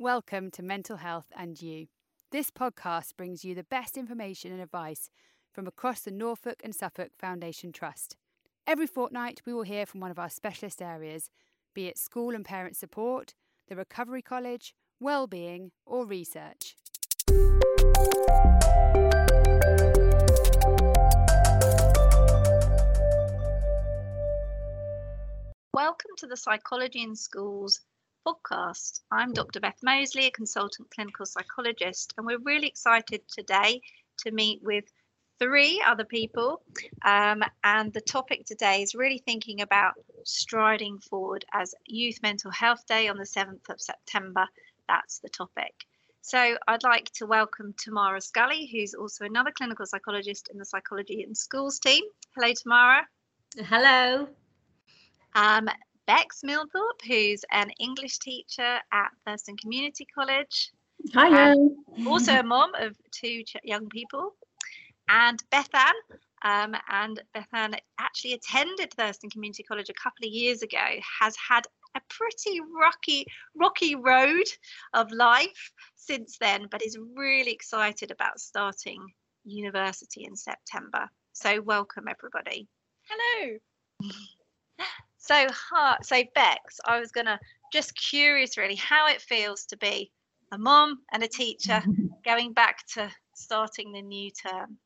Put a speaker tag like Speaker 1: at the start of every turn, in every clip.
Speaker 1: Welcome to Mental Health and You. This podcast brings you the best information and advice from across the Norfolk and Suffolk Foundation Trust. Every fortnight, we will hear from one of our specialist areas, be it school and parent support, the Recovery College, well-being, or research.
Speaker 2: Welcome to the Psychology in Schools podcast. I'm Dr. Beth Mosley, a consultant clinical psychologist, and we're really excited today to meet with three other people. Um, and the topic today is really thinking about striding forward as Youth Mental Health Day on the 7th of September. That's the topic. So I'd like to welcome Tamara Scully, who's also another clinical psychologist in the Psychology in Schools team. Hello, Tamara.
Speaker 3: Hello.
Speaker 2: Um, Bex Milthorpe, who's an English teacher at Thurston Community College.
Speaker 3: Hi.
Speaker 2: Also a mom of two ch- young people. And Bethan. Um, and Bethan actually attended Thurston Community College a couple of years ago, has had a pretty rocky, rocky road of life since then, but is really excited about starting university in September. So welcome everybody.
Speaker 4: Hello.
Speaker 2: So hard. So Bex, I was gonna just curious really how it feels to be a mom and a teacher going back to starting the new term.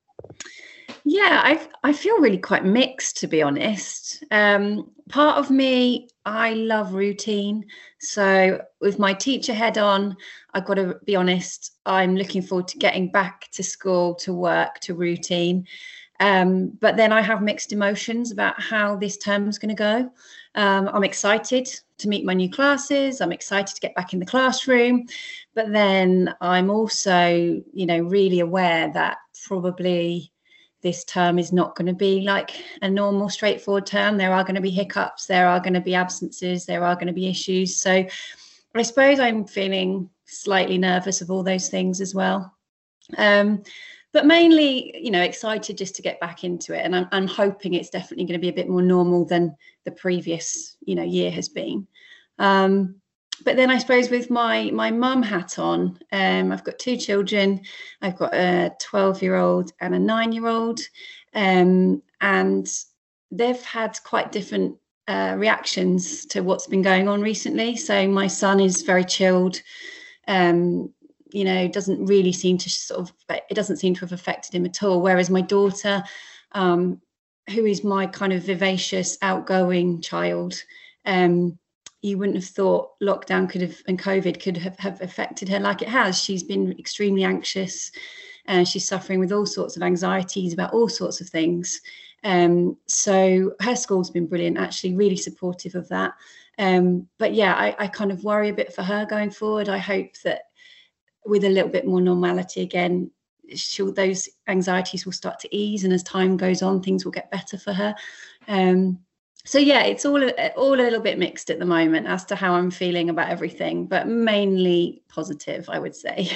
Speaker 3: Yeah, I I feel really quite mixed to be honest. Um, part of me, I love routine. So with my teacher head on, I've got to be honest. I'm looking forward to getting back to school, to work, to routine. Um, but then I have mixed emotions about how this term is going to go. Um, I'm excited to meet my new classes. I'm excited to get back in the classroom. But then I'm also, you know, really aware that probably this term is not going to be like a normal, straightforward term. There are going to be hiccups, there are going to be absences, there are going to be issues. So I suppose I'm feeling slightly nervous of all those things as well. Um, but mainly, you know, excited just to get back into it. And I'm, I'm hoping it's definitely going to be a bit more normal than the previous, you know, year has been. Um, but then I suppose with my my mum hat on, um, I've got two children. I've got a 12 year old and a nine year old, um, and they've had quite different uh, reactions to what's been going on recently. So my son is very chilled. Um, you know doesn't really seem to sort of it doesn't seem to have affected him at all. Whereas my daughter um, who is my kind of vivacious outgoing child um, you wouldn't have thought lockdown could have and covid could have, have affected her like it has. She's been extremely anxious and uh, she's suffering with all sorts of anxieties about all sorts of things. Um, so her school's been brilliant actually really supportive of that. Um, but yeah I, I kind of worry a bit for her going forward. I hope that with a little bit more normality again she'll those anxieties will start to ease and as time goes on things will get better for her. Um, so yeah it's all all a little bit mixed at the moment as to how i'm feeling about everything but mainly positive i would say.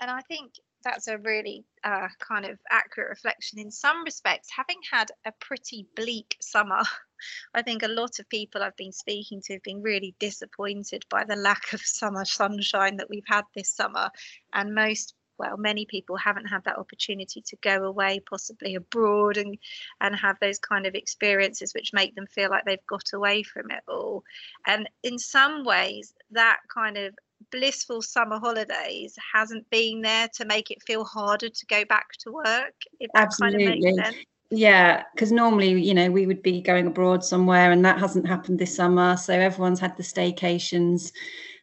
Speaker 2: And i think that's a really uh, kind of accurate reflection in some respects having had a pretty bleak summer I think a lot of people I've been speaking to have been really disappointed by the lack of summer sunshine that we've had this summer. And most well, many people haven't had that opportunity to go away, possibly abroad, and and have those kind of experiences which make them feel like they've got away from it all. And in some ways, that kind of blissful summer holidays hasn't been there to make it feel harder to go back to work. If that
Speaker 3: Absolutely.
Speaker 2: kind of makes sense
Speaker 3: yeah because normally you know we would be going abroad somewhere and that hasn't happened this summer so everyone's had the staycations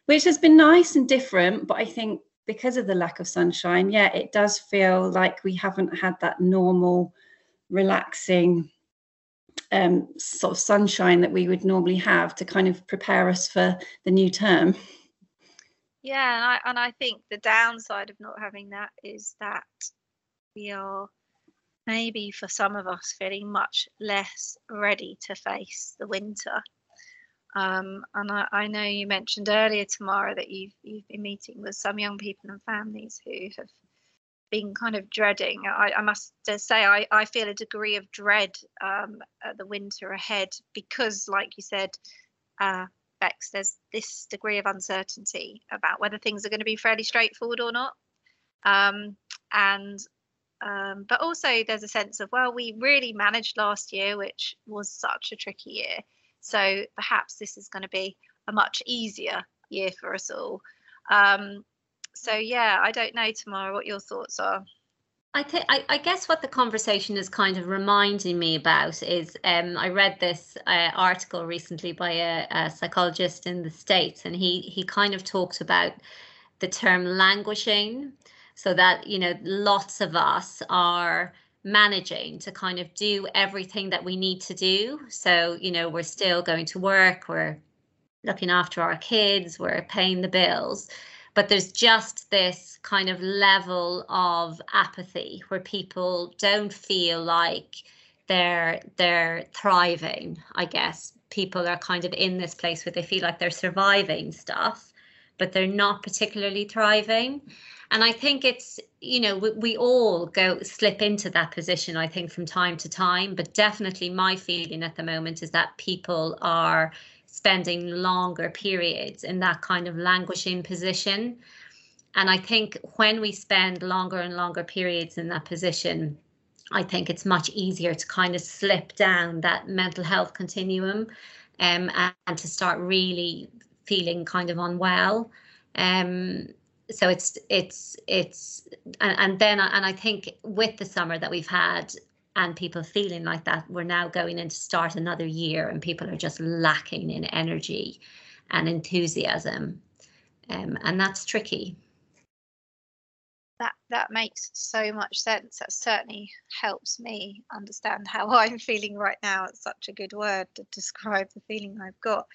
Speaker 3: which has been nice and different but i think because of the lack of sunshine yeah it does feel like we haven't had that normal relaxing um, sort of sunshine that we would normally have to kind of prepare us for the new term.
Speaker 2: Yeah and i and i think the downside of not having that is that we are maybe for some of us feeling much less ready to face the winter. Um, and I, I, know you mentioned earlier, Tamara, that you've you've been meeting with some young people and families who have been kind of dreading. I, I must say, I, I feel a degree of dread um, at the winter ahead because, like you said, uh, respects, there's this degree of uncertainty about whether things are going to be fairly straightforward or not. Um, and um, but also there's a sense of well, we really managed last year, which was such a tricky year. So perhaps this is going to be a much easier year for us all. Um, so yeah, I don't know, Tamara, what your thoughts are.
Speaker 4: I think I, I, guess what the conversation is kind of reminding me about is um, I read this uh, article recently by a, a, psychologist in the states, and he he kind of talked about the term languishing, so that you know lots of us are managing to kind of do everything that we need to do. So you know we're still going to work, we're looking after our kids, we're paying the bills, but there's just this kind of level of apathy where people don't feel like they're they're thriving i guess. People are kind of in this place where they feel like they're surviving stuff but they're not particularly thriving and i think it's you know we, we all go slip into that position i think from time to time but definitely my feeling at the moment is that people are spending longer periods in that kind of languishing position. And I think when we spend longer and longer periods in that position, I think it's much easier to kind of slip down that mental health continuum um, and, and to start really feeling kind of unwell. Um, so it's it's it's and, and then and I think with the summer that we've had, and people feeling like that we're now going in to start another year and people are just lacking in energy and enthusiasm. Um, and that's tricky.
Speaker 2: That that makes so much sense. That certainly helps me understand how i'm feeling right now. It's such a good word to describe the feeling i've got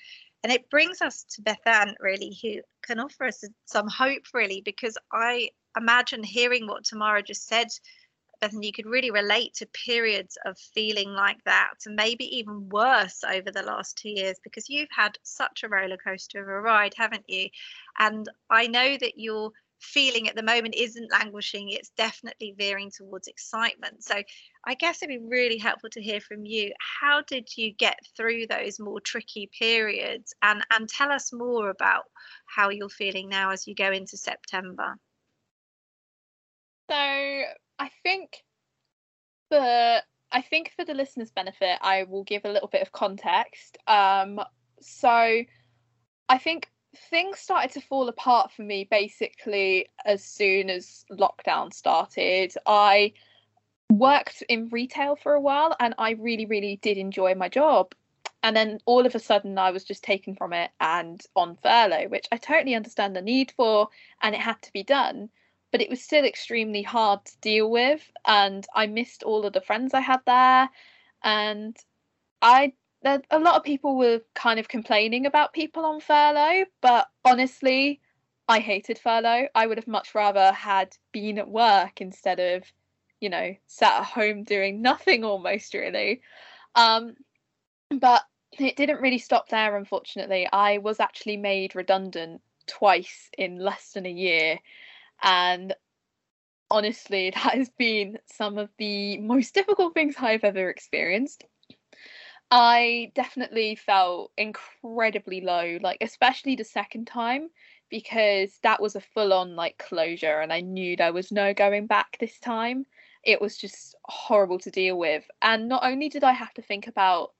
Speaker 2: and it brings us to Bethan really who can offer us some hope really because i imagine hearing what tamara just said and you could really relate to periods of feeling like that and maybe even worse over the last two years because you've had such a roller coaster of a ride haven't you? And i know that your feeling at the moment isn't languishing it's definitely veering towards excitement. So i guess it'd be really helpful to hear from you. How did you get through those more tricky periods? And and tell us more about how you're feeling now as you go into september.
Speaker 5: So I think for I think for the listeners' benefit, I will give a little bit of context. Um, so I think things started to fall apart for me basically as soon as lockdown started. I worked in retail for a while and I really, really did enjoy my job. And then all of a sudden, I was just taken from it and on furlough, which I totally understand the need for, and it had to be done but it was still extremely hard to deal with and i missed all of the friends i had there and i a lot of people were kind of complaining about people on furlough but honestly i hated furlough. I would have much rather had been at work instead of you know sat at home doing nothing almost really. Um but it didn't really stop there unfortunately. I was actually made redundant twice in less than a year and honestly, that has been some of the most difficult things I've ever experienced. I definitely felt incredibly low, like, especially the second time, because that was a full on like closure, and I knew there was no going back this time. It was just horrible to deal with. And not only did I have to think about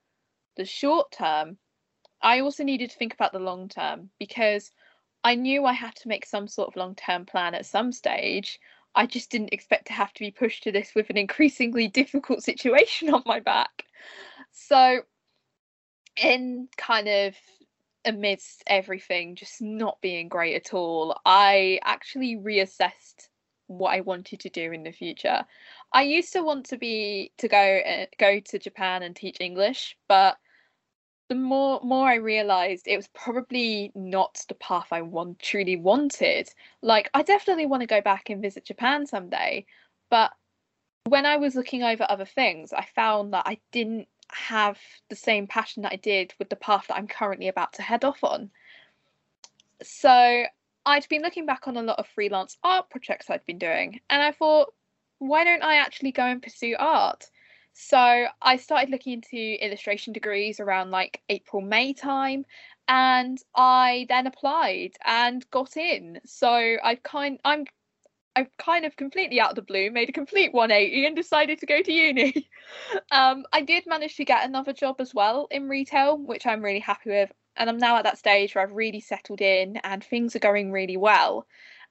Speaker 5: the short term, I also needed to think about the long term because I knew I had to make some sort of long term plan at some stage. I just didn't expect to have to be pushed to this with an increasingly difficult situation on my back. So, in kind of amidst everything just not being great at all, I actually reassessed what I wanted to do in the future. I used to want to be to go uh, go to Japan and teach English, but the more more I realized it was probably not the path I want truly wanted. Like I definitely want to go back and visit Japan someday, but when I was looking over other things, I found that I didn't have the same passion that I did with the path that I'm currently about to head off on. So I'd been looking back on a lot of freelance art projects I'd been doing, and I thought, why don't I actually go and pursue art? So I started looking into illustration degrees around like April, May time. and I then applied and got in. So I've kind I'm I've kind of completely out of the blue made a complete 180 and decided to go to uni. um, I did manage to get another job as well in retail, which I'm really happy with. And I'm now at that stage where I've really settled in and things are going really well.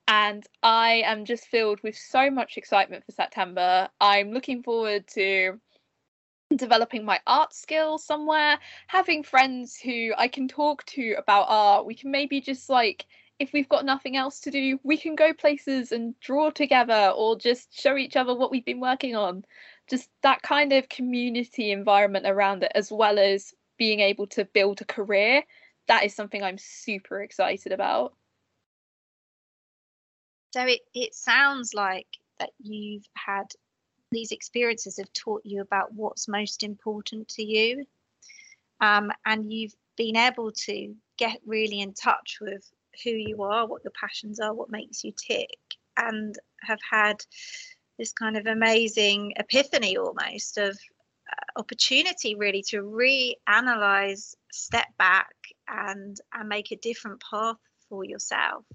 Speaker 5: And I am just filled with so much excitement for September. I'm looking forward to developing my art skills somewhere, having friends who I can talk to about art. We can maybe just like if we've got nothing else to do, we can go places and draw together or just show each other what we've been working on. Just that kind of community environment around it, as well as being able to build a career. That is something I'm super excited about.
Speaker 2: So it, it sounds like that you've had these experiences have taught you about what's most important to you. Um, and you've been able to get really in touch with who you are, what your passions are, what makes you tick, and have had this kind of amazing epiphany almost of uh, opportunity really to reanalyze, step back, and and make a different path for yourself,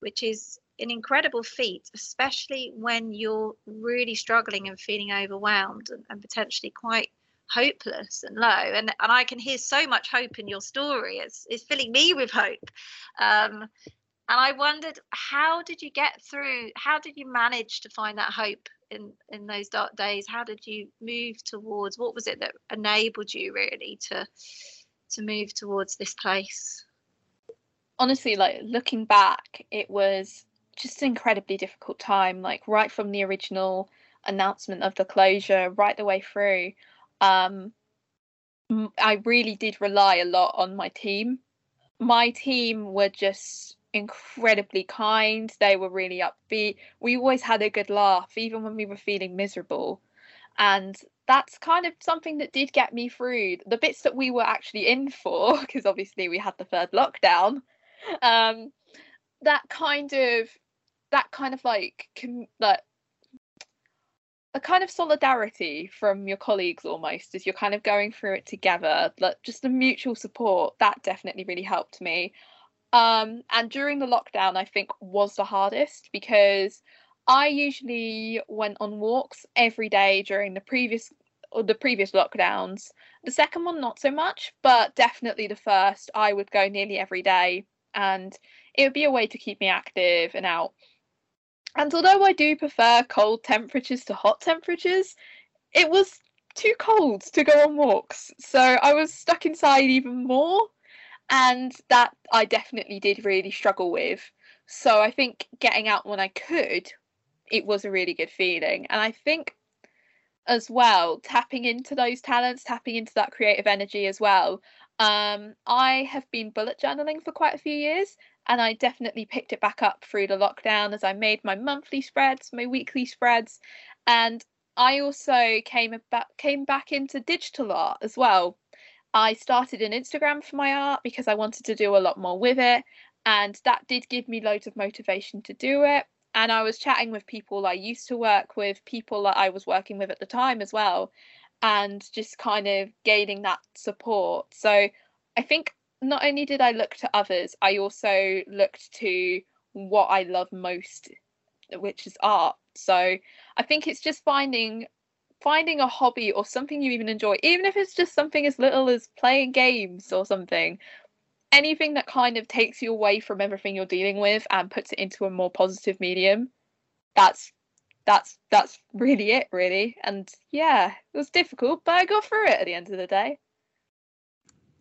Speaker 2: which is an incredible feat, especially when you're really struggling and feeling overwhelmed and, and potentially quite hopeless and low and and I can hear so much hope in your story. It's it's filling me with hope. Um, and I wondered how did you get through how did you manage to find that hope in in those dark days? How did you move towards what was it that enabled you really to to move towards this place?
Speaker 5: Honestly like looking back it was just an incredibly difficult time like right from the original announcement of the closure right the way through um, I really did rely a lot on my team. My team were just incredibly kind. They were really upbeat. We always had a good laugh, even when we were feeling miserable. And that's kind of something that did get me through the bits that we were actually in for, because obviously we had the third lockdown. Um, that kind of that kind of like com- like a kind of solidarity from your colleagues almost as you're kind of going through it together like just the mutual support that definitely really helped me. Um, and during the lockdown i think was the hardest because i usually went on walks every day during the previous or the previous lockdowns. The second one not so much but definitely the first. I would go nearly every day and it would be a way to keep me active and out and although I do prefer cold temperatures to hot temperatures, it was too cold to go on walks. So I was stuck inside even more. And that I definitely did really struggle with. So I think getting out when I could, it was a really good feeling. And I think as well, tapping into those talents, tapping into that creative energy as well. Um, I have been bullet journaling for quite a few years and I definitely picked it back up through the lockdown as I made my monthly spreads, my weekly spreads, and I also came back came back into digital art as well. I started an Instagram for my art because I wanted to do a lot more with it, and that did give me loads of motivation to do it. And I was chatting with people I used to work with, people that I was working with at the time as well, and just kind of gaining that support. So I think not only did I look to others, I also looked to what I love most, which is art. So I think it's just finding finding a hobby or something you even enjoy, even if it's just something as little as playing games or something. Anything that kind of takes you away from everything you're dealing with and puts it into a more positive medium. That's that's that's really it really. And yeah, it was difficult, but I got through it at the end of the day.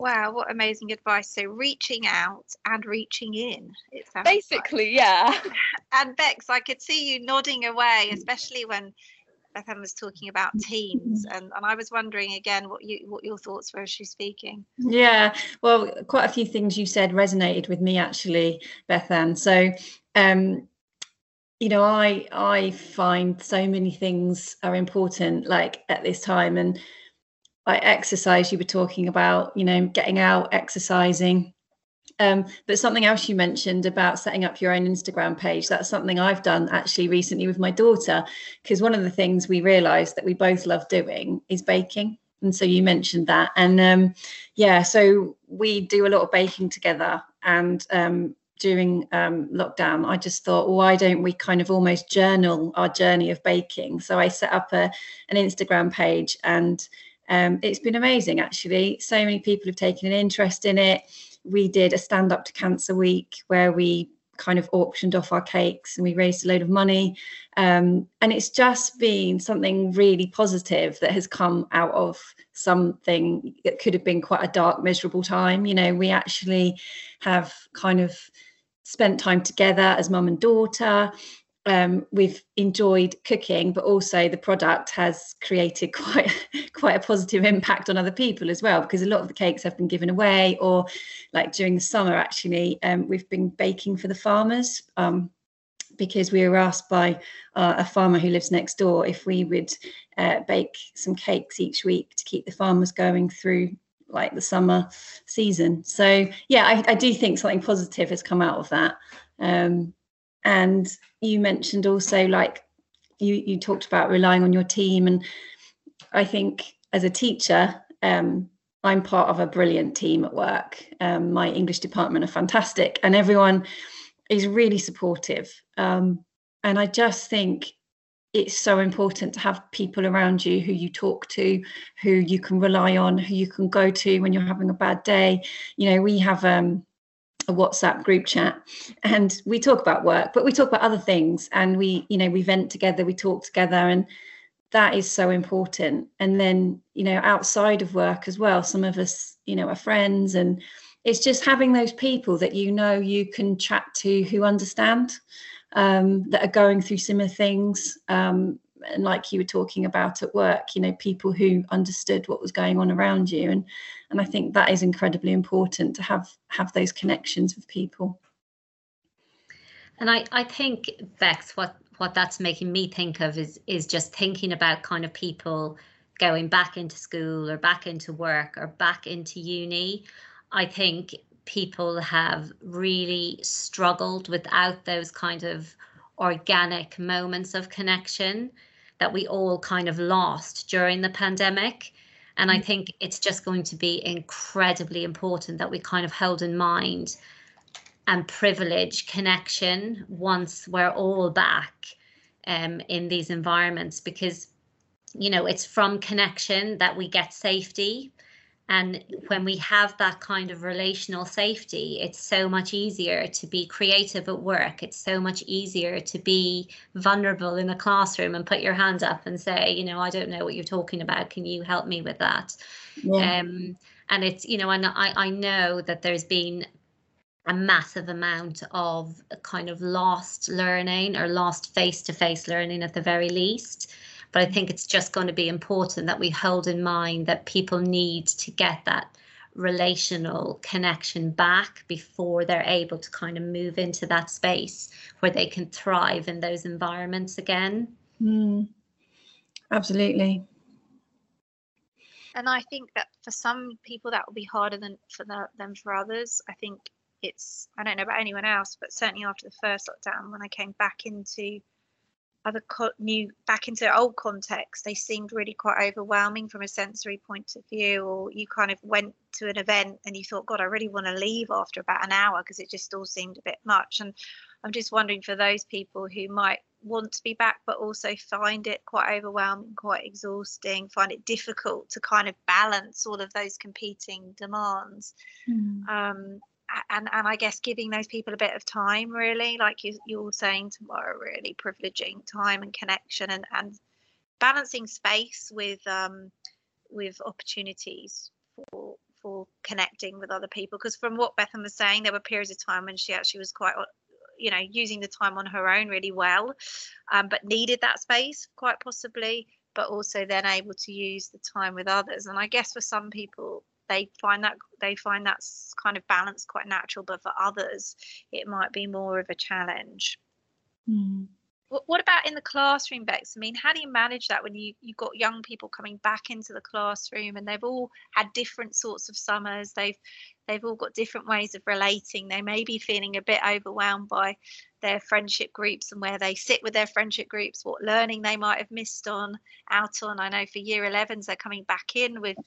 Speaker 2: Wow, what amazing advice. So reaching out and reaching in. It
Speaker 5: sounds basically, like. yeah.
Speaker 2: and Bex, I could see you nodding away, especially when Bethan was talking about teams, and, and I was wondering again what you what your thoughts were as she's speaking.
Speaker 3: Yeah, well, quite a few things you said resonated with me actually, Bethan. So um you know i i find so many things are important like at this time and like exercise you were talking about you know getting out exercising. Um, but something else you mentioned about setting up your own instagram page that's something i've done actually recently with my daughter because one of the things we realized that we both love doing is baking. And so you mentioned that. And um, yeah so we do a lot of baking together and um, during um, lockdown i just thought why don't we kind of almost journal our journey of baking? So i set up a, an instagram page and um, it's been amazing actually so many people have taken an interest in it we did a stand up to cancer week where we kind of auctioned off our cakes and we raised a load of money. Um, and it's just been something really positive that has come out of something that could have been quite a dark, miserable time. You know, we actually have kind of spent time together as mum and daughter um, we've enjoyed cooking, but also the product has created quite quite a positive impact on other people as well. Because a lot of the cakes have been given away, or like during the summer, actually, um, we've been baking for the farmers. Um, because we were asked by uh, a farmer who lives next door if we would uh, bake some cakes each week to keep the farmers going through like the summer season. So yeah, I, I do think something positive has come out of that. Um, and you mentioned also like you you talked about relying on your team. And i think as a teacher um, i'm part of a brilliant team at work. Um, my english department are fantastic and everyone is really supportive. Um, and i just think it's so important to have people around you who you talk to who you can rely on who you can go to when you're having a bad day. You know we have um, a WhatsApp group chat and we talk about work, but we talk about other things and we, you know, we vent together, we talk together and that is so important. And then, you know, outside of work as well, some of us, you know, are friends and it's just having those people that you know you can chat to who understand, um, that are going through similar things. Um, and like you were talking about at work, you know, people who understood what was going on around you. And and i think that is incredibly important to have have those connections with people.
Speaker 4: And i i think bex what what that's making me think of is is just thinking about kind of people going back into school or back into work or back into uni. I think people have really struggled without those kind of organic moments of connection that we all kind of lost during the pandemic and I mm. think it's just going to be incredibly important that we kind of hold in mind and privilege connection once we're all back um, in these environments because, you know, it's from connection that we get safety and when we have that kind of relational safety, it's so much easier to be creative at work. It's so much easier to be vulnerable in a classroom and put your hand up and say, you know, I don't know what you're talking about. Can you help me with that? Yeah. Um, and it's, you know, and I, I know that there's been a massive amount of kind of lost learning or lost face to face learning at the very least. But I think it's just going to be important that we hold in mind that people need to get that relational connection back before they're able to kind of move into that space where they can thrive in those environments again.
Speaker 3: Mm, absolutely.
Speaker 2: And I think that for some people that will be harder than for the, than for others. I think it's I don't know about anyone else, but certainly after the first lockdown, when I came back into other co- new back into old context they seemed really quite overwhelming from a sensory point of view or you kind of went to an event and you thought god i really want to leave after about an hour because it just all seemed a bit much and i'm just wondering for those people who might want to be back but also find it quite overwhelming quite exhausting find it difficult to kind of balance all of those competing demands mm. um, and and I guess giving those people a bit of time, really, like you you're saying Tamara, really privileging time and connection and and balancing space with um with opportunities for for connecting with other people. Because from what Bethan was saying, there were periods of time when she actually was quite you know using the time on her own really well, um, but needed that space quite possibly. But also then able to use the time with others. And I guess for some people, they find that they find that's kind of balance quite natural but for others it might be more of a challenge
Speaker 3: mm.
Speaker 2: what about in the classroom, Bex? I mean, how do you manage that when you you've got young people coming back into the classroom and they've all had different sorts of summers? They've they've all got different ways of relating. They may be feeling a bit overwhelmed by their friendship groups and where they sit with their friendship groups, what learning they might have missed on out on. I know for year 11s, they're coming back in with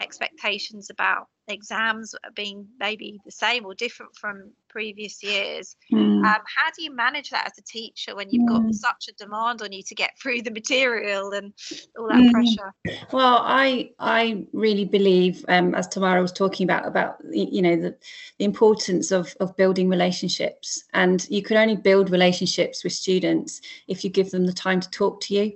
Speaker 2: expectations about exams being maybe the same or different from previous years. Mm. Um, how do you manage that as a teacher when you've got mm. such a demand on you to get through the material and all that mm. pressure?
Speaker 3: Well, I I really believe, um, as Tamara was talking about, about you know the, the importance of of building relationships, and you can only build relationships with students if you give them the time to talk to you.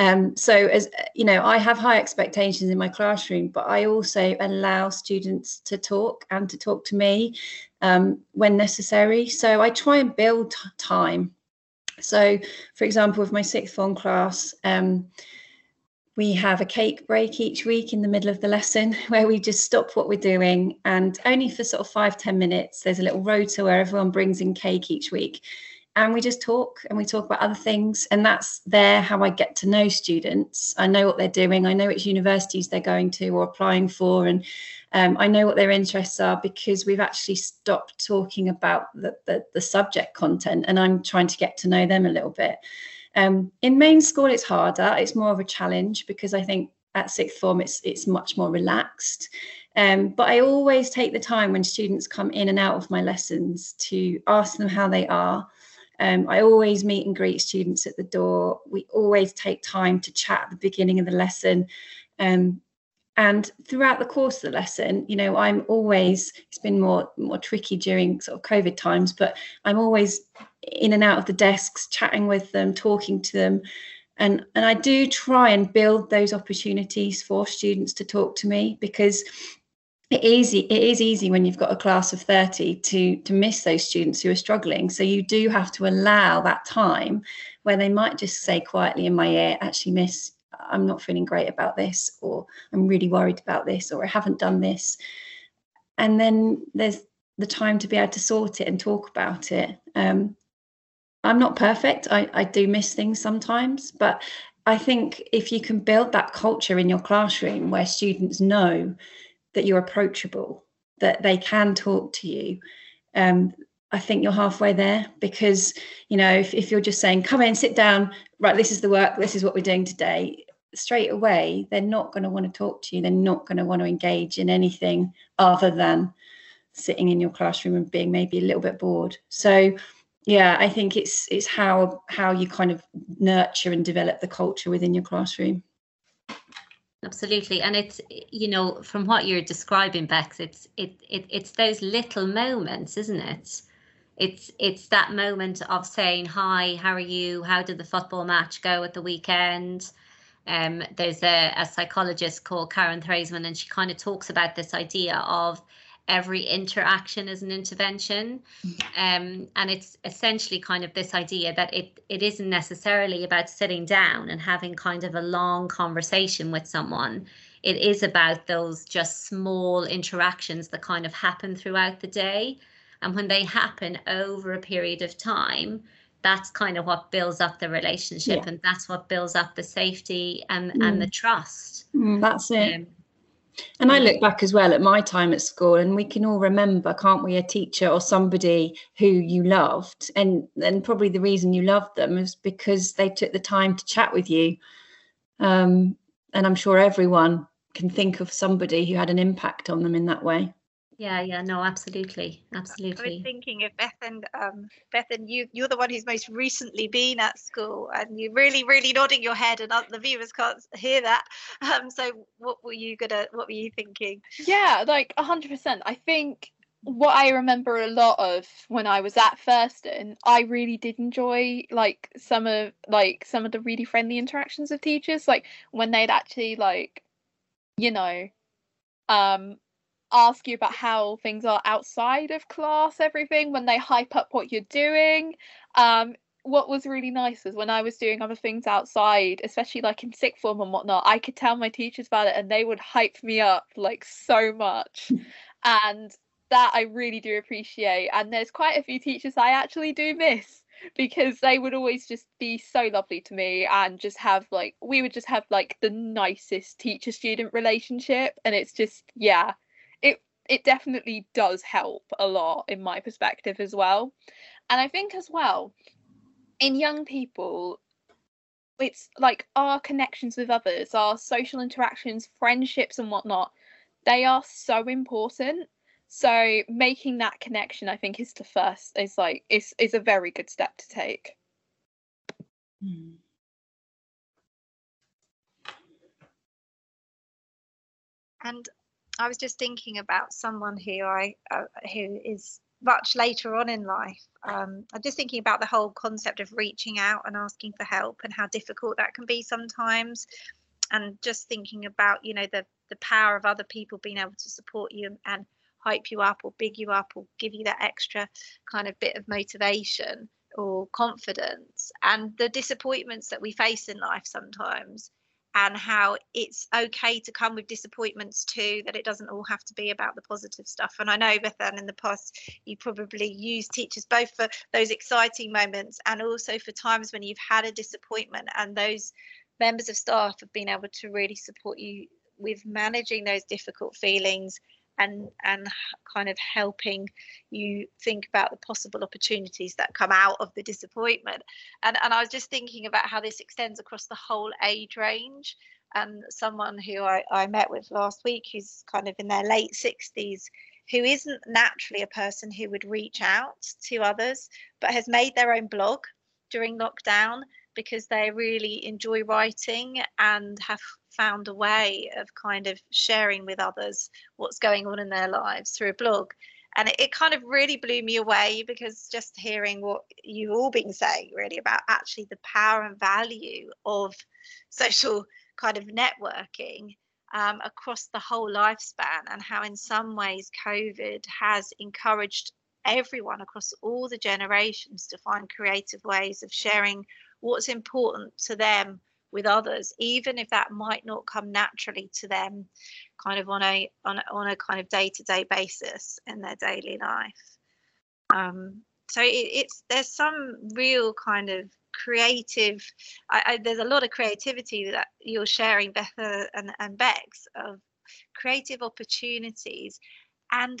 Speaker 3: Um, so as you know, I have high expectations in my classroom, but I also allow students to talk and to talk to me um, when necessary. So I try and build time. So, for example, with my sixth form class, um, we have a cake break each week in the middle of the lesson where we just stop what we're doing and only for sort of five ten minutes there's a little rota where everyone brings in cake each week and we just talk and we talk about other things. And that's there how i get to know students. I know what they're doing. I know which universities they're going to or applying for. And um, i know what their interests are because we've actually stopped talking about the, the, the subject content. And i'm trying to get to know them a little bit. Um, in main school it's harder. It's more of a challenge because i think at sixth form it's it's much more relaxed. Um, but I always take the time when students come in and out of my lessons to ask them how they are, um, I always meet and greet students at the door. We always take time to chat at the beginning of the lesson. Um, and throughout the course of the lesson, you know, I'm always, it's been more, more tricky during sort of COVID times, but I'm always in and out of the desks, chatting with them, talking to them. And, and I do try and build those opportunities for students to talk to me because it easy it is easy when you've got a class of 30 to to miss those students who are struggling. So you do have to allow that time where they might just say quietly in my ear actually miss i'm not feeling great about this or i'm really worried about this or i haven't done this. And then there's the time to be able to sort it and talk about it. Um, i'm not perfect. I, I do miss things sometimes but i think if you can build that culture in your classroom where students know that you're approachable, that they can talk to you, um, I think you're halfway there because, you know, if, if you're just saying, come in, sit down, right, this is the work, this is what we're doing today, straight away, they're not going to want to talk to you. They're not going to want to engage in anything other than sitting in your classroom and being maybe a little bit bored. So, yeah, I think it's it's how how you kind of nurture and develop the culture within your classroom
Speaker 4: absolutely. And it's you know from what you're describing bex it's it, it it's those little moments isn't it? It's it's that moment of saying hi how are you? How did the football match go at the weekend? Um, there's a, a psychologist called karen Treisman and she kind of talks about this idea of every interaction is an intervention. Um, and it's essentially kind of this idea that it, it isn't necessarily about sitting down and having kind of a long conversation with someone. It is about those just small interactions that kind of happen throughout the day. And when they happen over a period of time, that's kind of what builds up the relationship yeah. and that's what builds up the safety and, mm. and the trust.
Speaker 3: Mm, that's it. Um, and I look back as well at my time at school, and we can all remember, can't we, a teacher or somebody who you loved, and and probably the reason you loved them is because they took the time to chat with you. Um, and I'm sure everyone can think of somebody who had an impact on them in that way.
Speaker 4: Yeah, yeah, no, absolutely, absolutely.
Speaker 2: I was thinking of Beth and um, Bethan you. You're the one who's most recently been at school, and you're really, really nodding your head, and the viewers can't hear that. Um, so, what were you gonna? What were you thinking?
Speaker 5: Yeah, like hundred percent. I think what I remember a lot of when I was at Thurston, I really did enjoy like some of like some of the really friendly interactions with teachers, like when they'd actually like, you know, um ask you about how things are outside of class, everything, when they hype up what you're doing. Um, what was really nice is when I was doing other things outside, especially like in sixth form and whatnot, I could tell my teachers about it and they would hype me up like so much. and that I really do appreciate. And there's quite a few teachers I actually do miss because they would always just be so lovely to me and just have like we would just have like the nicest teacher student relationship and it's just yeah it it definitely does help a lot in my perspective as well and i think as well in young people it's like our connections with others our social interactions friendships and whatnot they are so important so making that connection, I think, is the first. Is like is is a very good step to take.
Speaker 2: Mm. And I was just thinking about someone who I uh, who is much later on in life. Um, I'm just thinking about the whole concept of reaching out and asking for help and how difficult that can be sometimes. And just thinking about you know the the power of other people being able to support you and hype you up or big you up or give you that extra kind of bit of motivation or confidence and the disappointments that we face in life sometimes and how it's okay to come with disappointments too that it doesn't all have to be about the positive stuff. And i know bethan in the past you probably use teachers both for those exciting moments and also for times when you've had a disappointment and those members of staff have been able to really support you with managing those difficult feelings and and kind of helping you think about the possible opportunities that come out of the disappointment. And and I was just thinking about how this extends across the whole age range. And someone who I, I met with last week who's kind of in their late 60s who isn't naturally a person who would reach out to others but has made their own blog during lockdown because they really enjoy writing and have found a way of kind of sharing with others what's going on in their lives through a blog. And it, it kind of really blew me away because just hearing what you've all been saying really about actually the power and value of social kind of networking um, across the whole lifespan and how in some ways COVID has encouraged everyone across all the generations to find creative ways of sharing what's important to them with others even if that might not come naturally to them kind of on a on a, on a kind of day-to-day basis in their daily life. Um, so it, it's there's some real kind of creative I, I, there's a lot of creativity that you're sharing Bethan and, and Bex of creative opportunities. And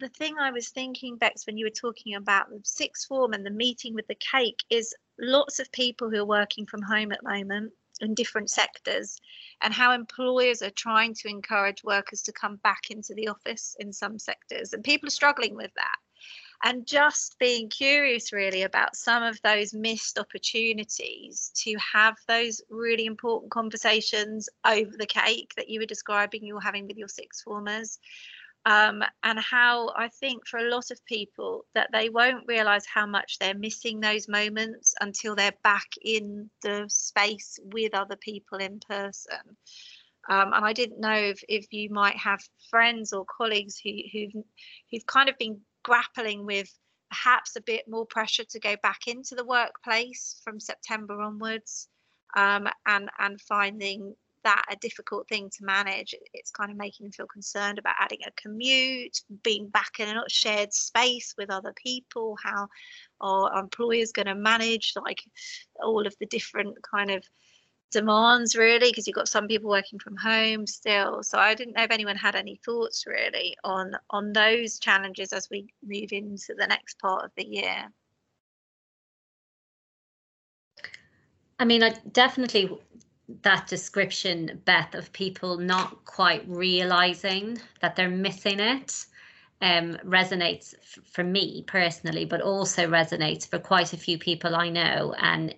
Speaker 2: the thing I was thinking, Bex, when you were talking about the sixth form and the meeting with the cake, is lots of people who are working from home at the moment in different sectors and how employers are trying to encourage workers to come back into the office in some sectors and people are struggling with that. And just being curious really about some of those missed opportunities to have those really important conversations over the cake that you were describing you're having with your sixth formers um, and how I think for a lot of people that they won't realize how much they're missing those moments until they're back in the space with other people in person. Um, and I didn't know if, if you might have friends or colleagues who, who've, who've kind of been grappling with perhaps a bit more pressure to go back into the workplace from September onwards um, and, and finding that a difficult thing to manage. It's kind of making them feel concerned about adding a commute, being back in a shared space with other people, how are employers going to manage like all of the different kind of demands really because you've got some people working from home still so i didn't know if anyone had any thoughts really on on those challenges as we move into the next part of the year
Speaker 4: I mean, I definitely that description, Beth, of people not quite realizing that they're missing it um, resonates for me personally, but also resonates for quite a few people I know. And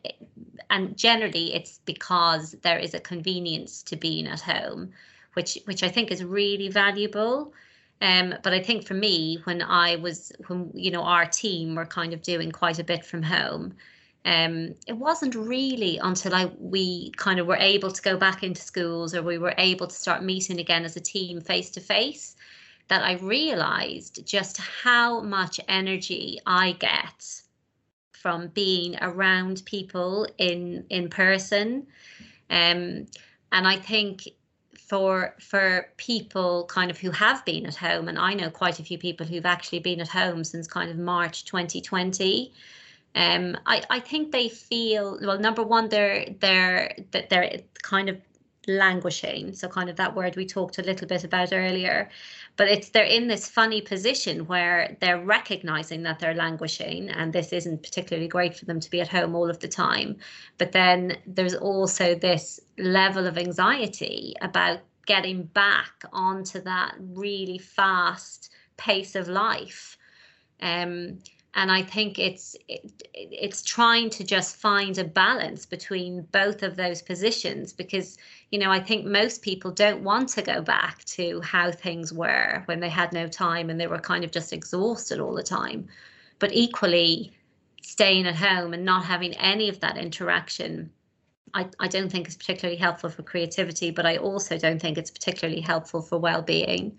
Speaker 4: and generally, it's because there is a convenience to being at home, which which I think is really valuable. Um, but I think for me, when I was when you know our team were kind of doing quite a bit from home, um, it wasn't really until I we kind of were able to go back into schools or we were able to start meeting again as a team face to face that I realized just how much energy I get from being around people in in person. Um, and I think for for people kind of who have been at home, and I know quite a few people who've actually been at home since kind of March 2020 Um, I, I think they feel well. Number one, they're they're that they're kind of languishing. So kind of that word we talked a little bit about earlier, but it's they're in this funny position where they're recognizing that they're languishing, and this isn't particularly great for them to be at home all of the time. But then there's also this level of anxiety about getting back onto that really fast pace of life. Um, and I think it's it, it's trying to just find a balance between both of those positions because you know I think most people don't want to go back to how things were when they had no time and they were kind of just exhausted all the time, but equally staying at home and not having any of that interaction I, I don't think is particularly helpful for creativity, but I also don't think it's particularly helpful for well-being.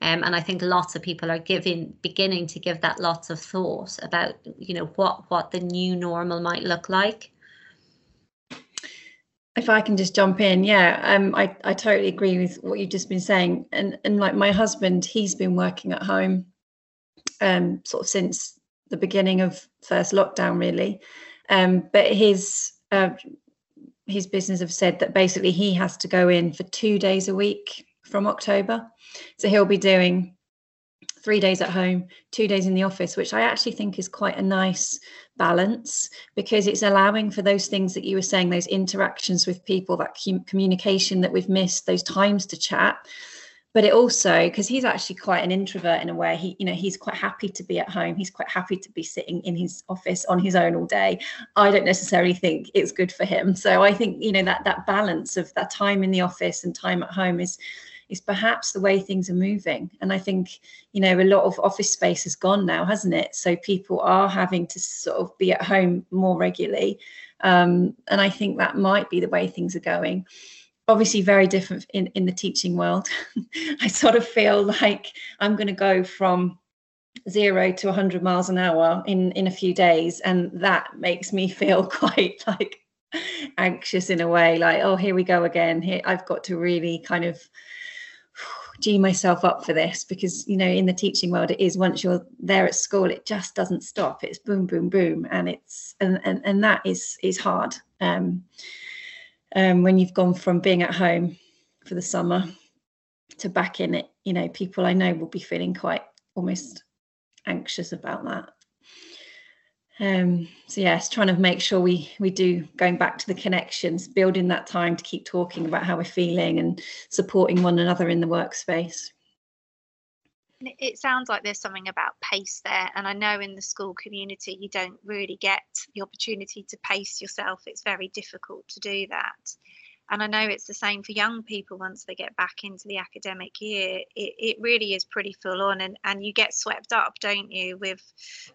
Speaker 4: Um, and I think lots of people are giving, beginning to give that lots of thought about, you know, what what the new normal might look like.
Speaker 3: If I can just jump in, yeah, um, I I totally agree with what you've just been saying, and and like my husband, he's been working at home, um, sort of since the beginning of first lockdown, really, um, but his uh, his business have said that basically he has to go in for two days a week from October. So he'll be doing three days at home, two days in the office, which I actually think is quite a nice balance because it's allowing for those things that you were saying, those interactions with people, that communication that we've missed, those times to chat. But it also, because he's actually quite an introvert in a way, he, you know, he's quite happy to be at home. He's quite happy to be sitting in his office on his own all day. I don't necessarily think it's good for him. So I think, you know, that that balance of that time in the office and time at home is is perhaps the way things are moving. And I think, you know, a lot of office space has gone now, hasn't it? So people are having to sort of be at home more regularly. Um, and I think that might be the way things are going. Obviously, very different in, in the teaching world. I sort of feel like I'm going to go from zero to 100 miles an hour in in a few days and that makes me feel quite like anxious in a way like oh here we go again here i've got to really kind of gee myself up for this because you know in the teaching world it is once you're there at school it just doesn't stop. It's boom boom boom and it's and and, and that is is hard um, um when you've gone from being at home for the summer to back in it you know people i know will be feeling quite almost anxious about that um, so yes trying to make sure we we do going back to the connections building that time to keep talking about how we're feeling and supporting one another in the workspace.
Speaker 2: It sounds like there's something about pace there. And i know in the school community you don't really get the opportunity to pace yourself. It's very difficult to do that and I know it's the same for young people once they get back into the academic year. It, it really is pretty full on, and, and you get swept up, don't you, with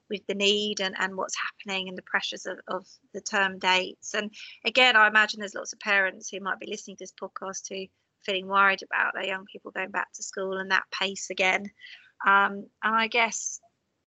Speaker 2: with the need and, and what's happening and the pressures of, of the term dates. And again, I imagine there's lots of parents who might be listening to this podcast who feeling worried about their young people going back to school and that pace again. Um, and I guess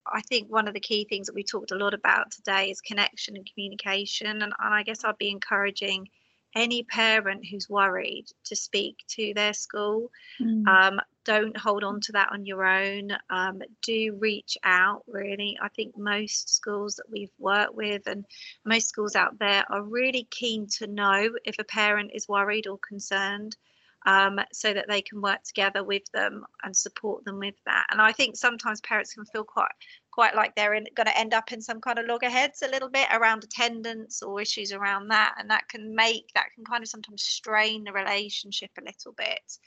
Speaker 2: I think one of the key things that we talked a lot about today is connection and communication. And, and I guess I'd be encouraging any parent who's worried to speak to their school. Mm. Um, don't hold on to that on your own. Um, do reach out, really. I think most schools that we've worked with and most schools out there are really keen to know if a parent is worried or concerned. Um, so that they can work together with them and support them with that. And I think sometimes parents can feel quite quite like they're going to end up in some kind of loggerheads a little bit around attendance or issues around that and that can make that can kind of sometimes strain the relationship a little bit.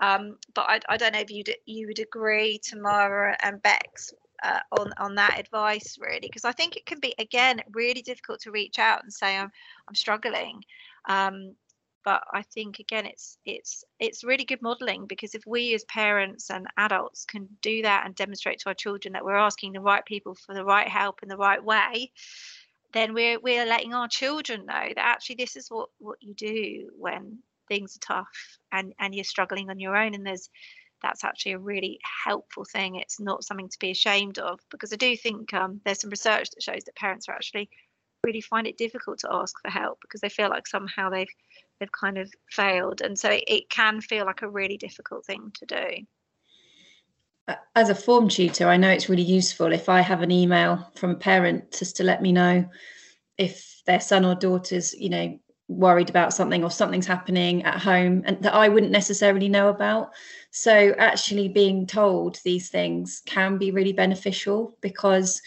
Speaker 2: Um, but I, I, don't know if you you would agree Tamara and Bex uh, on on that advice really because I think it can be again really difficult to reach out and say I'm I'm struggling. Um, but i think again it's it's it's really good modeling because if we as parents and adults can do that and demonstrate to our children that we're asking the right people for the right help in the right way then we're we're letting our children know that actually this is what what you do when things are tough and and you're struggling on your own. And there's that's actually a really helpful thing. It's not something to be ashamed of because i do think um, there's some research that shows that parents are actually really find it difficult to ask for help because they feel like somehow they've they've kind of failed and so it, can feel like a really difficult thing to do
Speaker 3: as a form tutor, I know it's really useful if I have an email from a parent just to let me know if their son or daughter's, you know, worried about something or something's happening at home and that I wouldn't necessarily know about. So actually being told these things can be really beneficial because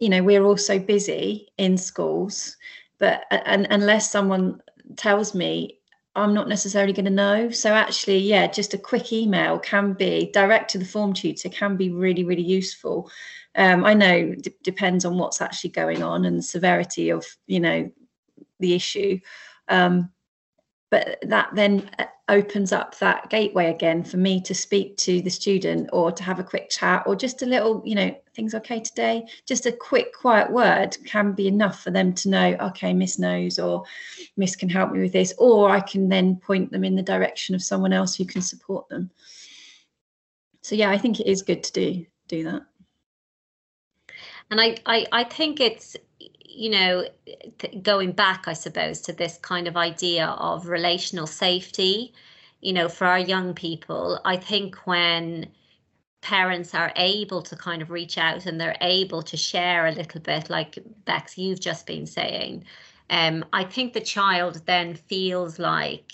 Speaker 3: you know we're all so busy in schools but and unless someone tells me I'm not necessarily going to know. So actually, yeah, just a quick email can be direct to the form tutor can be really, really useful. Um, I know d- depends on what's actually going on and the severity of you know the issue. Um, but that then uh, opens up that gateway again for me to speak to the student or to have a quick chat or just a little you know things okay today? Just a quick quiet word can be enough for them to know okay miss knows or miss can help me with this or i can then point them in the direction of someone else who can support them. So yeah i think it is good to do do that.
Speaker 4: And i i, I think it's you know, going back, I suppose, to this kind of idea of relational safety, you know, for our young people, I think when parents are able to kind of reach out and they're able to share a little bit, like Bex, you've just been saying, um, I think the child then feels like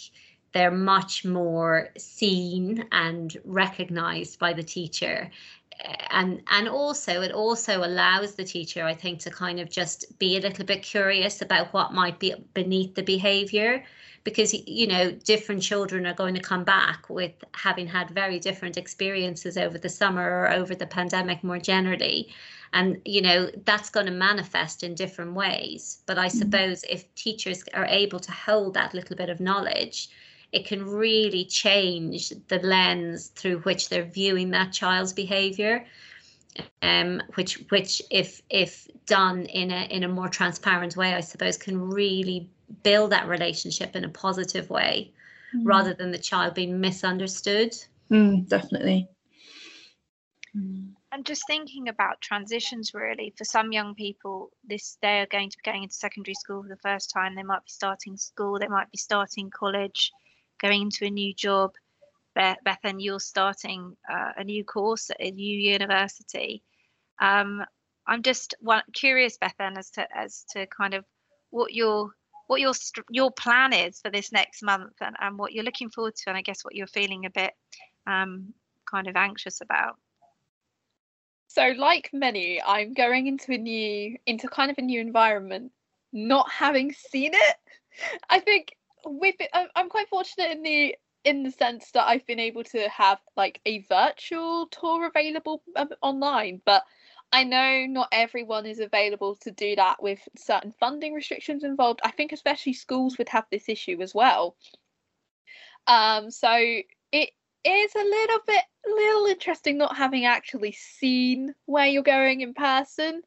Speaker 4: they're much more seen and recognized by the teacher and and also it also allows the teacher i think to kind of just be a little bit curious about what might be beneath the behavior because you know different children are going to come back with having had very different experiences over the summer or over the pandemic more generally and you know that's going to manifest in different ways but i mm-hmm. suppose if teachers are able to hold that little bit of knowledge it can really change the lens through which they're viewing that child's behavior um, which which if if done in a in a more transparent way i suppose can really build that relationship in a positive way mm. rather than the child being misunderstood.
Speaker 3: Mm, definitely.
Speaker 2: Mm. and just thinking about transitions really. For some young people this they are going to be going into secondary school for the first time. They might be starting school. They might be starting college going into a new job. Bethan you're starting uh, a new course at a new university. Um, I'm just curious, Bethan, as to as to kind of what your what your your plan is for this next month and, and what you're looking forward to, and I guess what you're feeling a bit um, kind of anxious about.
Speaker 5: So, like many, I'm going into a new into kind of a new environment, not having seen it. I think we've been, I'm quite fortunate in the in the sense that I've been able to have like a virtual tour available um, online, but I know not everyone is available to do that with certain funding restrictions involved. I think especially schools would have this issue as well. Um, so it is a little bit little interesting not having actually seen where you're going in person.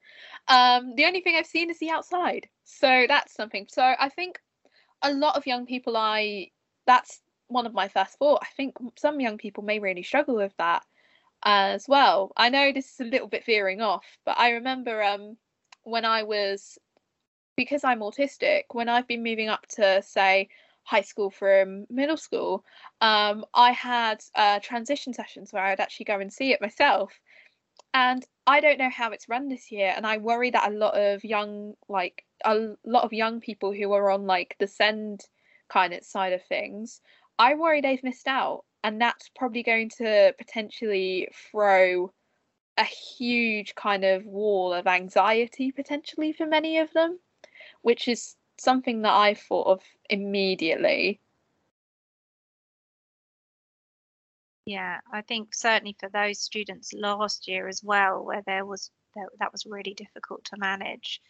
Speaker 5: Um, the only thing I've seen is the outside, so that's something. So I think a lot of young people I that's one of my first thought. I think some young people may really struggle with that as well. I know this is a little bit veering off, but I remember um when I was because I'm autistic, when I've been moving up to say high school from middle school, um, I had uh, transition sessions where I'd actually go and see it myself. And I don't know how it's run this year, and I worry that a lot of young like a lot of young people who are on like the SEND kind of side of things, I worry they've missed out. And that's probably going to potentially throw a huge kind of wall of anxiety potentially for many of them, which is something that I thought of immediately.
Speaker 2: Yeah, I think certainly for those students last year as well, where there was that, that was really difficult to manage.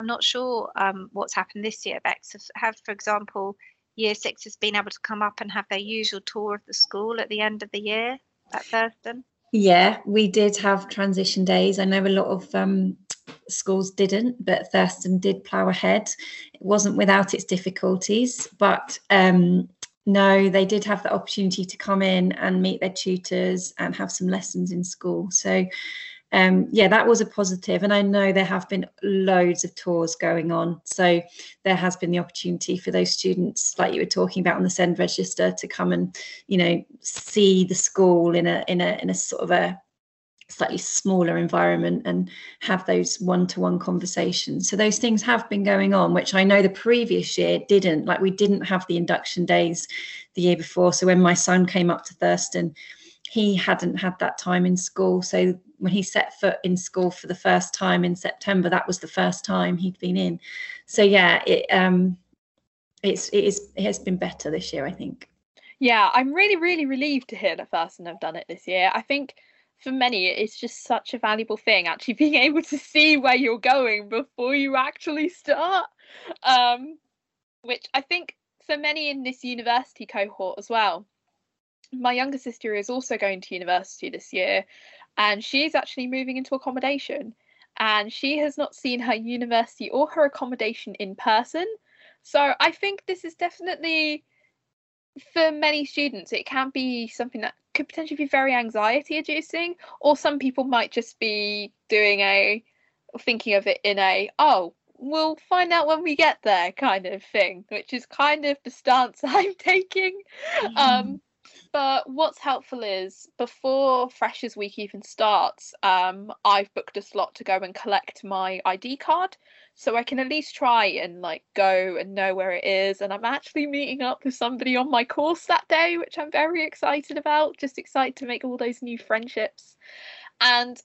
Speaker 2: I'm not sure um, what's happened this year, Bex. Have, for example, year six has been able to come up and have their usual tour of the school at the end of the year at Thurston?
Speaker 3: Yeah, we did have transition days. I know a lot of um, schools didn't, but Thurston did plough ahead. It wasn't without its difficulties, but um, no, they did have the opportunity to come in and meet their tutors and have some lessons in school. So um, yeah, that was a positive. And I know there have been loads of tours going on. So there has been the opportunity for those students, like you were talking about on the SEND Register, to come and, you know, see the school in a in a in a sort of a slightly smaller environment and have those one-to-one conversations so those things have been going on which i know the previous year didn't like we didn't have the induction days the year before so when my son came up to thurston he hadn't had that time in school. So when he set foot in school for the first time in September, that was the first time he'd been in. So yeah, it um, it's it is it has been better this year, I think.
Speaker 5: Yeah, I'm really really relieved to hear that Thurston have done it this year. I think for many it's just such a valuable thing actually being able to see where you're going before you actually start. Um, which I think for many in this university cohort as well my younger sister is also going to university this year and she's actually moving into accommodation and she has not seen her university or her accommodation in person so i think this is definitely for many students it can be something that could potentially be very anxiety inducing or some people might just be doing a thinking of it in a oh we'll find out when we get there kind of thing which is kind of the stance i'm taking. Um but what's helpful is before Freshers Week even starts, um, I've booked a slot to go and collect my ID card, so I can at least try and like go and know where it is. And I'm actually meeting up with somebody on my course that day, which I'm very excited about. Just excited to make all those new friendships, and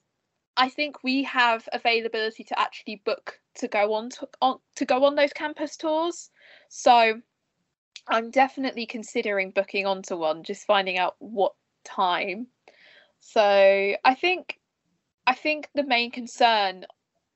Speaker 5: I think we have availability to actually book to go on to, on to go on those campus tours. So I'm definitely considering booking onto one, just finding out what time. So I think I think the main concern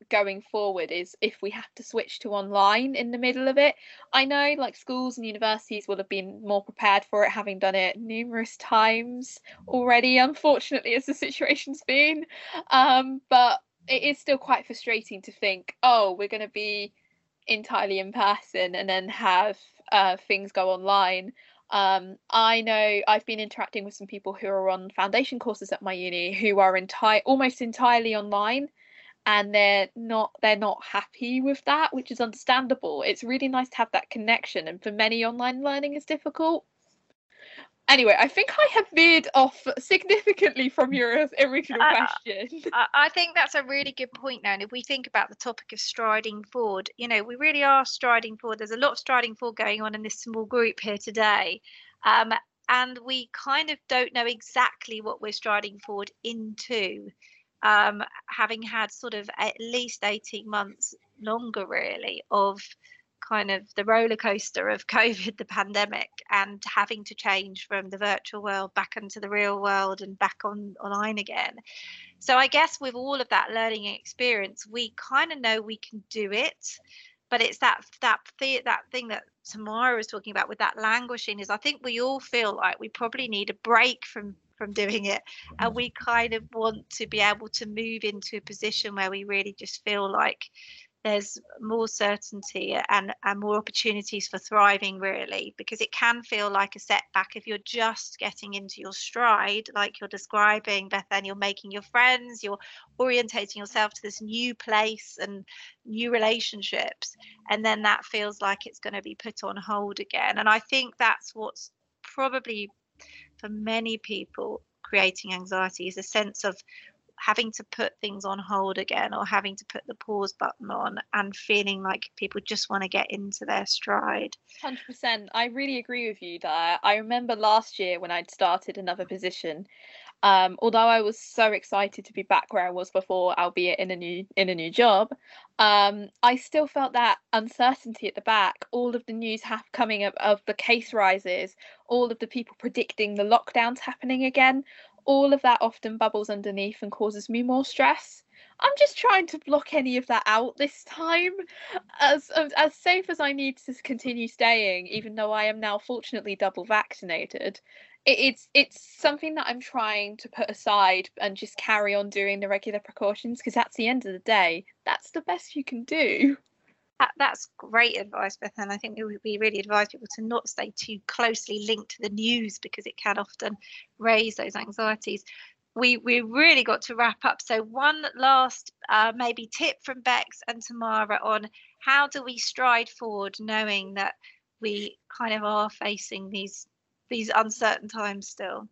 Speaker 5: going forward is if we have to switch to online in the middle of it. I know like schools and universities will have been more prepared for it, having done it numerous times already, unfortunately, as the situation's been. Um, but it is still quite frustrating to think, oh, we're going to be entirely in person and then have uh, things go online. Um, I know I've been interacting with some people who are on foundation courses at my uni who are entire almost entirely online and they're not they're not happy with that which is understandable it's really nice to have that connection and for many online learning is difficult anyway, I think I have veered off significantly from your original question.
Speaker 2: I think that's a really good point now. And if we think about the topic of striding forward, you know, we really are striding forward. There's a lot of striding forward going on in this small group here today. Um, and we kind of don't know exactly what we're striding forward into. Um, having had sort of at least 18 months longer, really, of kind of the roller coaster of COVID, the pandemic, and having to change from the virtual world back into the real world and back on online again. So I guess with all of that learning experience, we kind of know we can do it, but it's that that th- that thing that Tamara was talking about with that languishing is I think we all feel like we probably need a break from from doing it. And mm-hmm. we kind of want to be able to move into a position where we really just feel like there's more certainty and, and more opportunities for thriving really because it can feel like a setback if you're just getting into your stride like you're describing beth and you're making your friends you're orientating yourself to this new place and new relationships and then that feels like it's going to be put on hold again. And i think that's what's probably for many people creating anxiety is a sense of having to put things on hold again or having to put the pause button on and feeling like people just want to get into their stride.
Speaker 5: 100%. I really agree with you there. I remember last year when I'd started another position, um, although I was so excited to be back where I was before, albeit in a new in a new job, um, I still felt that uncertainty at the back. All of the news have coming of, of the case rises, all of the people predicting the lockdowns happening again all of that often bubbles underneath and causes me more stress. I'm just trying to block any of that out this time. As as safe as I need to continue staying, even though I am now fortunately double vaccinated, it, it's it's something that I'm trying to put aside and just carry on doing the regular precautions because at the end of the day, that's the best you can do.
Speaker 2: That, that's great advice, Beth. And I think we really advise people to not stay too closely linked to the news because it can often raise those anxieties. we we really got to wrap up. So one last uh, maybe tip from Bex and Tamara on how do we stride forward, knowing that we kind of are facing these these uncertain times still.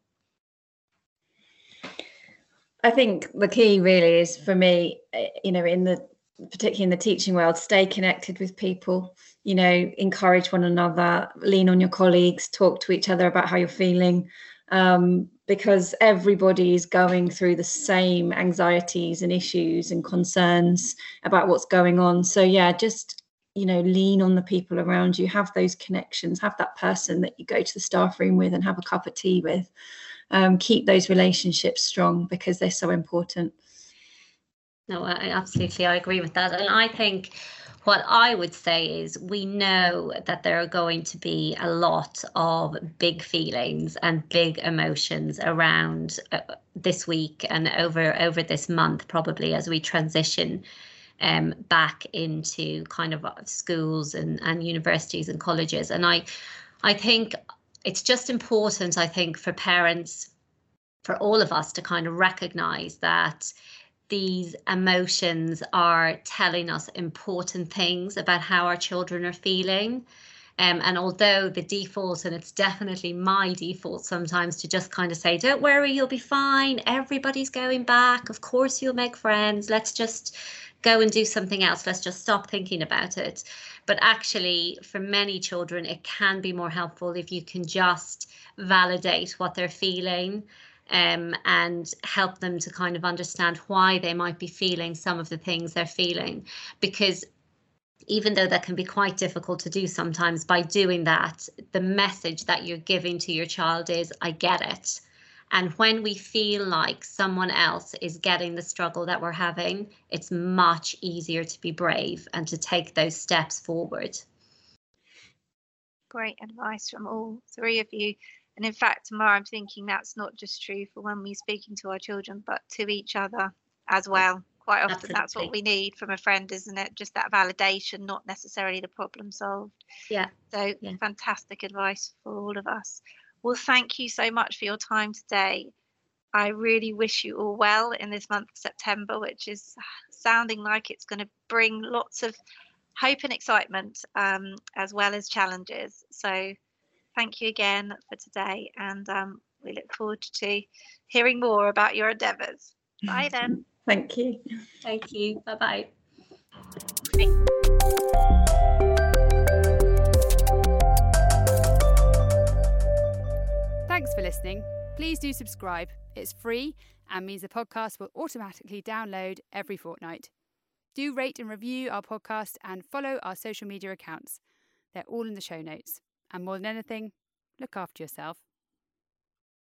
Speaker 3: I think the key really is for me, eh, you know, in the particularly in the teaching world, stay connected with people, you know, encourage one another, lean on your colleagues, talk to each other about how you're feeling. Um, because everybody is going through the same anxieties and issues and concerns about what's going on. So, yeah, just, you know, lean on the people around you, have those connections, have that person that you go to the staff room with and have a cup of tea with. Um, keep those relationships strong because they're so important.
Speaker 4: No, I absolutely I agree with that. And I think what I would say is we know that there are going to be a lot of big feelings and big emotions around uh, this week and over over this month probably as we transition um, back into kind of schools and, and universities and colleges. And I I think it's just important, I think, for parents, for all of us to kind of recognize that these emotions are telling us important things about how our children are feeling. Um, and although the default, and it's definitely my default sometimes to just kind of say, don't worry, you'll be fine. Everybody's going back. Of course, you'll make friends. Let's just go and do something else. Let's just stop thinking about it. But actually, for many children, it can be more helpful if you can just validate what they're feeling um, and help them to kind of understand why they might be feeling some of the things they're feeling. Because even though that can be quite difficult to do sometimes, by doing that, the message that you're giving to your child is, I get it. And when we feel like someone else is getting the struggle that we're having, it's much easier to be brave and to take those steps forward.
Speaker 2: Great advice from all three of you. And in fact, Tamara I'm thinking that's not just true for when we're speaking to our children, but to each other as well. Quite often, Absolutely. that's what we need from a friend, isn't it? Just that validation, not necessarily the problem solved.
Speaker 4: Yeah.
Speaker 2: So,
Speaker 4: yeah.
Speaker 2: fantastic advice for all of us. Well, thank you so much for your time today. I really wish you all well in this month of September, which is sounding like it's going to bring lots of hope and excitement um, as well as challenges. So, thank you again for today, and um, we look forward to hearing more about your endeavours. Bye then.
Speaker 3: Thank you.
Speaker 4: Thank you. Bye bye.
Speaker 1: Listening. Please do subscribe. It's free and means the podcast will automatically download every fortnight. Do rate and review our podcast and follow our social media accounts. They're all in the show notes. And more than anything, look after yourself.